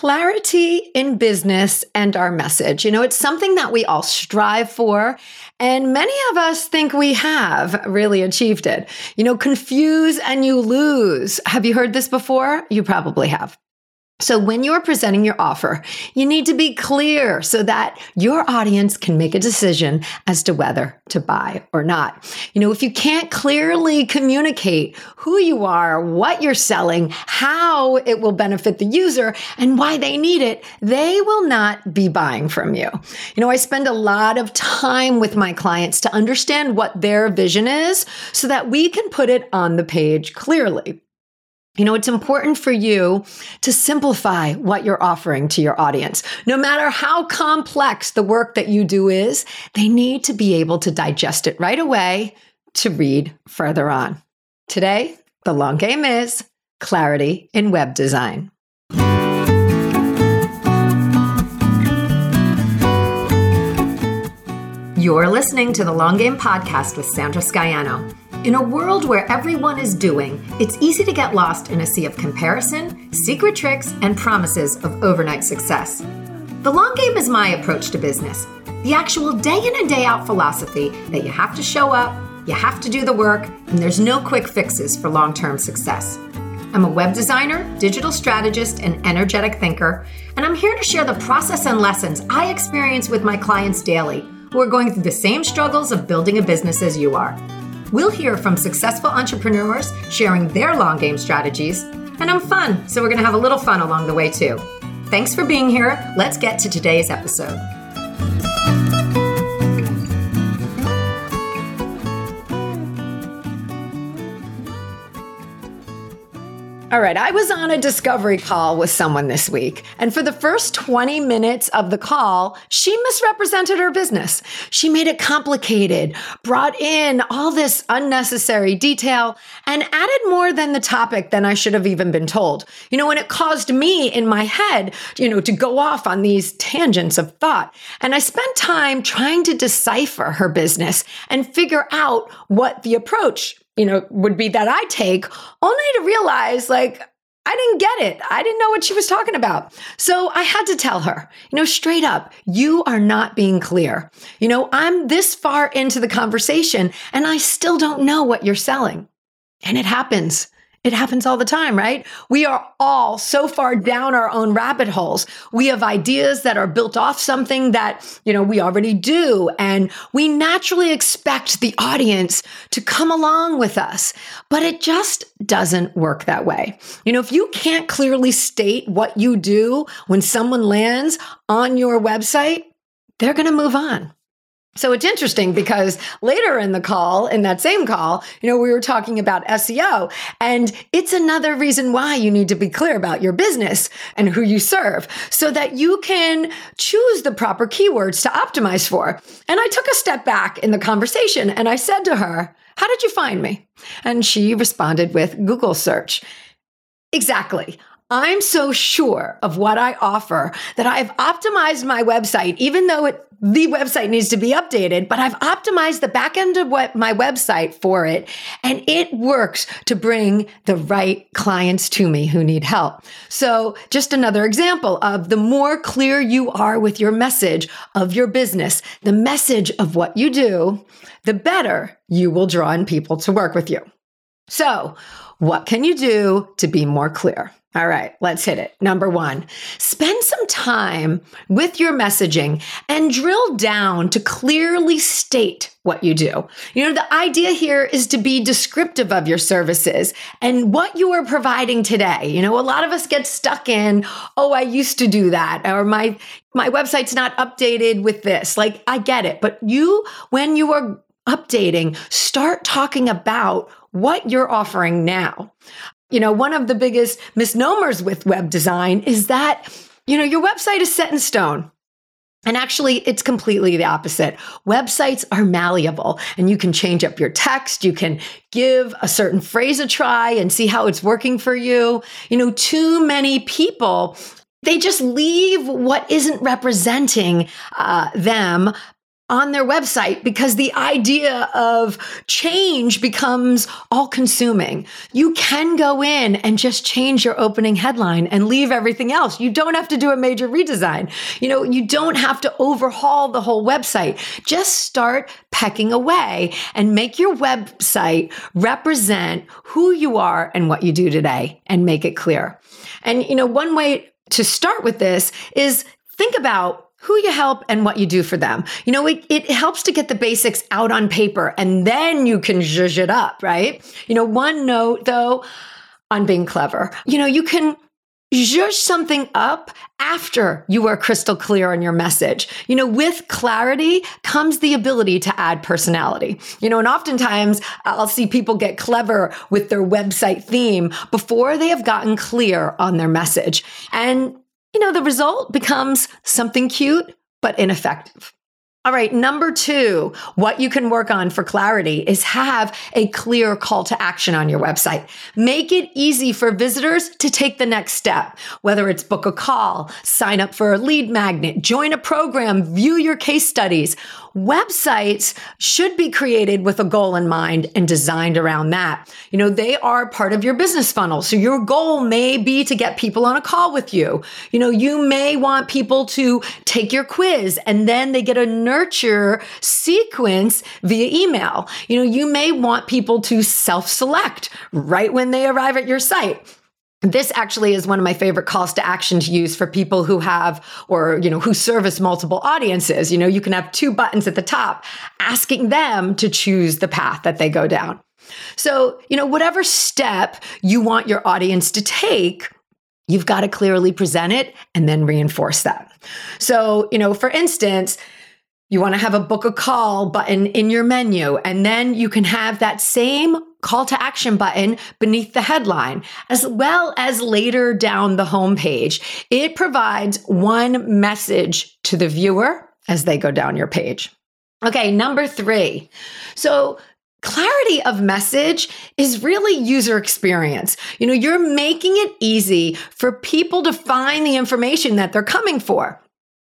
clarity in business and our message. You know, it's something that we all strive for. And many of us think we have really achieved it. You know, confuse and you lose. Have you heard this before? You probably have. So when you're presenting your offer, you need to be clear so that your audience can make a decision as to whether to buy or not. You know, if you can't clearly communicate who you are, what you're selling, how it will benefit the user and why they need it, they will not be buying from you. You know, I spend a lot of time with my clients to understand what their vision is so that we can put it on the page clearly. You know, it's important for you to simplify what you're offering to your audience. No matter how complex the work that you do is, they need to be able to digest it right away to read further on. Today, the long game is clarity in web design. You're listening to the Long Game Podcast with Sandra Scaiano. In a world where everyone is doing, it's easy to get lost in a sea of comparison, secret tricks, and promises of overnight success. The long game is my approach to business. The actual day in and day out philosophy that you have to show up, you have to do the work, and there's no quick fixes for long term success. I'm a web designer, digital strategist, and energetic thinker, and I'm here to share the process and lessons I experience with my clients daily who are going through the same struggles of building a business as you are. We'll hear from successful entrepreneurs sharing their long game strategies, and I'm fun, so we're going to have a little fun along the way too. Thanks for being here. Let's get to today's episode. All right, I was on a discovery call with someone this week, and for the first 20 minutes of the call, she misrepresented her business. She made it complicated, brought in all this unnecessary detail, and added more than the topic than I should have even been told. You know, and it caused me in my head, you know, to go off on these tangents of thought. And I spent time trying to decipher her business and figure out what the approach you know, would be that I take, only to realize like I didn't get it. I didn't know what she was talking about. So I had to tell her, you know, straight up, you are not being clear. You know, I'm this far into the conversation and I still don't know what you're selling. And it happens. It happens all the time, right? We are all so far down our own rabbit holes. We have ideas that are built off something that, you know, we already do. And we naturally expect the audience to come along with us, but it just doesn't work that way. You know, if you can't clearly state what you do when someone lands on your website, they're going to move on. So it's interesting because later in the call, in that same call, you know, we were talking about SEO and it's another reason why you need to be clear about your business and who you serve so that you can choose the proper keywords to optimize for. And I took a step back in the conversation and I said to her, how did you find me? And she responded with Google search. Exactly. I'm so sure of what I offer that I've optimized my website, even though it, the website needs to be updated, but I've optimized the back end of what my website for it. And it works to bring the right clients to me who need help. So just another example of the more clear you are with your message of your business, the message of what you do, the better you will draw in people to work with you. So what can you do to be more clear? All right, let's hit it. Number one, spend some time with your messaging and drill down to clearly state what you do. You know, the idea here is to be descriptive of your services and what you are providing today. You know, a lot of us get stuck in, oh, I used to do that, or my my website's not updated with this. Like, I get it. But you, when you are updating, start talking about what you're offering now. You know, one of the biggest misnomers with web design is that, you know, your website is set in stone. And actually, it's completely the opposite. Websites are malleable and you can change up your text. You can give a certain phrase a try and see how it's working for you. You know, too many people, they just leave what isn't representing uh, them on their website because the idea of change becomes all consuming. You can go in and just change your opening headline and leave everything else. You don't have to do a major redesign. You know, you don't have to overhaul the whole website. Just start pecking away and make your website represent who you are and what you do today and make it clear. And, you know, one way to start with this is think about who you help and what you do for them. You know, it, it helps to get the basics out on paper and then you can zhuzh it up, right? You know, one note though on being clever, you know, you can zhuzh something up after you are crystal clear on your message. You know, with clarity comes the ability to add personality. You know, and oftentimes I'll see people get clever with their website theme before they have gotten clear on their message. And you know, the result becomes something cute, but ineffective. All right, number two, what you can work on for clarity is have a clear call to action on your website. Make it easy for visitors to take the next step, whether it's book a call, sign up for a lead magnet, join a program, view your case studies. Websites should be created with a goal in mind and designed around that. You know, they are part of your business funnel. So your goal may be to get people on a call with you. You know, you may want people to take your quiz and then they get a nurture sequence via email. You know, you may want people to self select right when they arrive at your site this actually is one of my favorite calls to action to use for people who have or you know who service multiple audiences. You know you can have two buttons at the top asking them to choose the path that they go down. So you know whatever step you want your audience to take you've got to clearly present it and then reinforce that. So you know for instance you want to have a book a call button in your menu, and then you can have that same call to action button beneath the headline, as well as later down the homepage. It provides one message to the viewer as they go down your page. Okay, number three. So, Clarity of message is really user experience. You know, you're making it easy for people to find the information that they're coming for.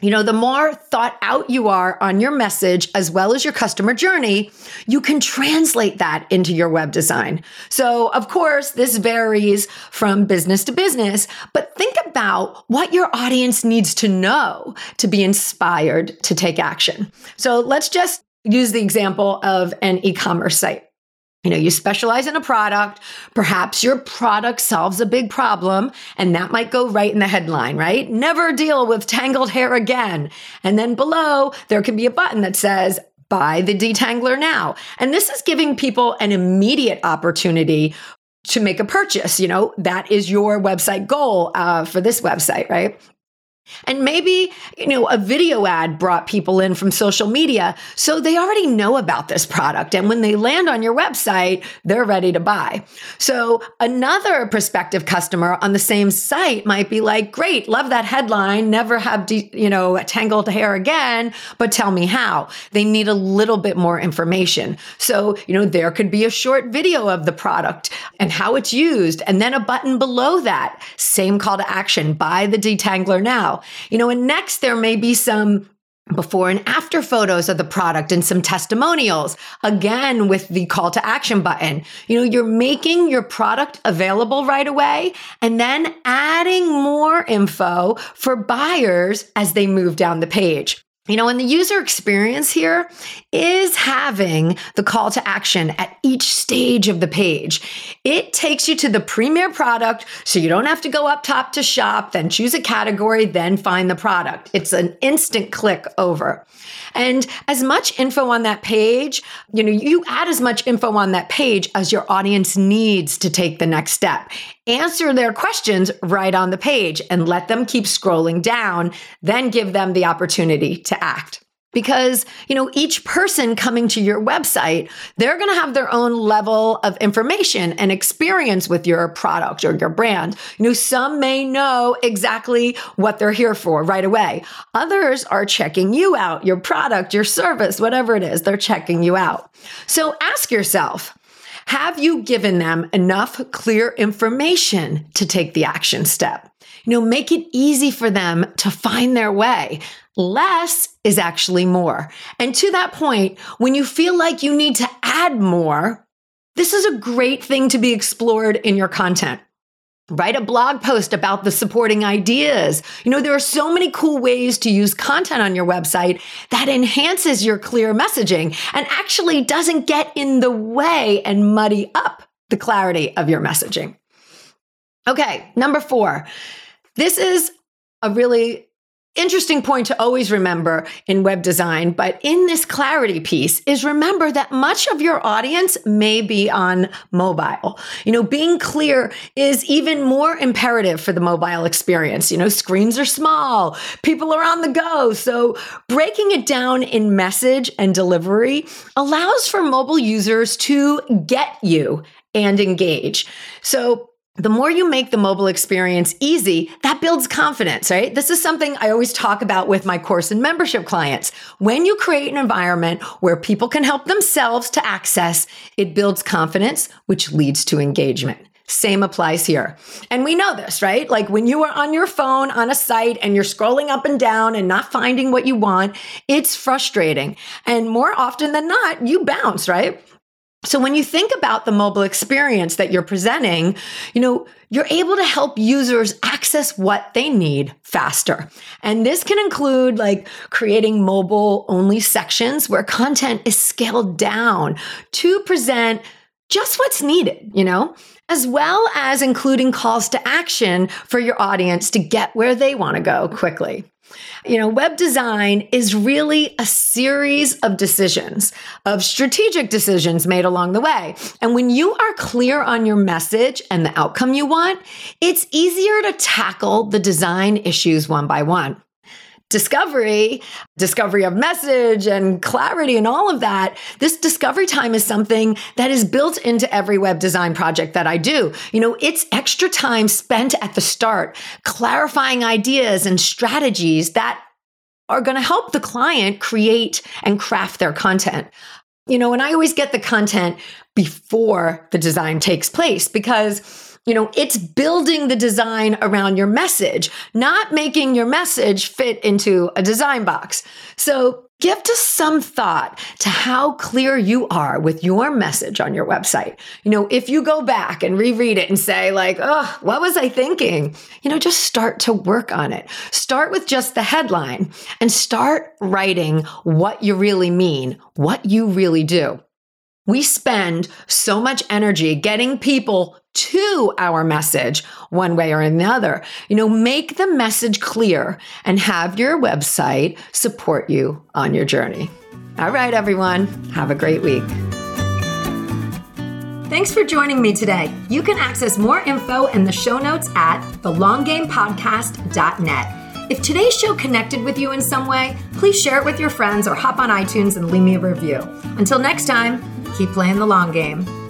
You know, the more thought out you are on your message as well as your customer journey, you can translate that into your web design. So, of course, this varies from business to business, but think about what your audience needs to know to be inspired to take action. So, let's just use the example of an e commerce site. You know, you specialize in a product. Perhaps your product solves a big problem, and that might go right in the headline, right? Never deal with tangled hair again. And then below, there can be a button that says, buy the detangler now. And this is giving people an immediate opportunity to make a purchase. You know, that is your website goal uh, for this website, right? And maybe, you know, a video ad brought people in from social media. So they already know about this product. And when they land on your website, they're ready to buy. So another prospective customer on the same site might be like, great, love that headline, never have, de- you know, tangled hair again, but tell me how. They need a little bit more information. So, you know, there could be a short video of the product and how it's used. And then a button below that, same call to action, buy the detangler now. You know, and next there may be some before and after photos of the product and some testimonials again with the call to action button. You know you're making your product available right away and then adding more info for buyers as they move down the page you know, and the user experience here is having the call to action at each stage of the page. It takes you to the premier product so you don't have to go up top to shop, then choose a category, then find the product. It's an instant click over. And as much info on that page, you know, you add as much info on that page as your audience needs to take the next step. Answer their questions right on the page and let them keep scrolling down, then give them the opportunity to act. Because you know each person coming to your website they're going to have their own level of information and experience with your product or your brand. You know some may know exactly what they're here for right away. Others are checking you out your product your service whatever it is they're checking you out. So ask yourself have you given them enough clear information to take the action step You know, make it easy for them to find their way. Less is actually more. And to that point, when you feel like you need to add more, this is a great thing to be explored in your content. Write a blog post about the supporting ideas. You know, there are so many cool ways to use content on your website that enhances your clear messaging and actually doesn't get in the way and muddy up the clarity of your messaging. Okay, number four. This is a really interesting point to always remember in web design, but in this clarity piece is remember that much of your audience may be on mobile. You know, being clear is even more imperative for the mobile experience. You know, screens are small, people are on the go. So breaking it down in message and delivery allows for mobile users to get you and engage. So the more you make the mobile experience easy, that builds confidence, right? This is something I always talk about with my course and membership clients. When you create an environment where people can help themselves to access, it builds confidence, which leads to engagement. Same applies here. And we know this, right? Like when you are on your phone on a site and you're scrolling up and down and not finding what you want, it's frustrating. And more often than not, you bounce, right? So when you think about the mobile experience that you're presenting, you know, you're able to help users access what they need faster. And this can include like creating mobile only sections where content is scaled down to present just what's needed, you know, as well as including calls to action for your audience to get where they want to go quickly. You know, web design is really a series of decisions, of strategic decisions made along the way. And when you are clear on your message and the outcome you want, it's easier to tackle the design issues one by one discovery, discovery of message and clarity and all of that, this discovery time is something that is built into every web design project that I do. You know, it's extra time spent at the start clarifying ideas and strategies that are going to help the client create and craft their content. You know, and I always get the content before the design takes place because you know, it's building the design around your message, not making your message fit into a design box. So give just some thought to how clear you are with your message on your website. You know, if you go back and reread it and say, like, oh, what was I thinking? You know, just start to work on it. Start with just the headline and start writing what you really mean, what you really do. We spend so much energy getting people to our message one way or another. You know, make the message clear and have your website support you on your journey. All right, everyone, have a great week. Thanks for joining me today. You can access more info in the show notes at thelonggamepodcast.net. If today's show connected with you in some way, please share it with your friends or hop on iTunes and leave me a review. Until next time, keep playing the long game.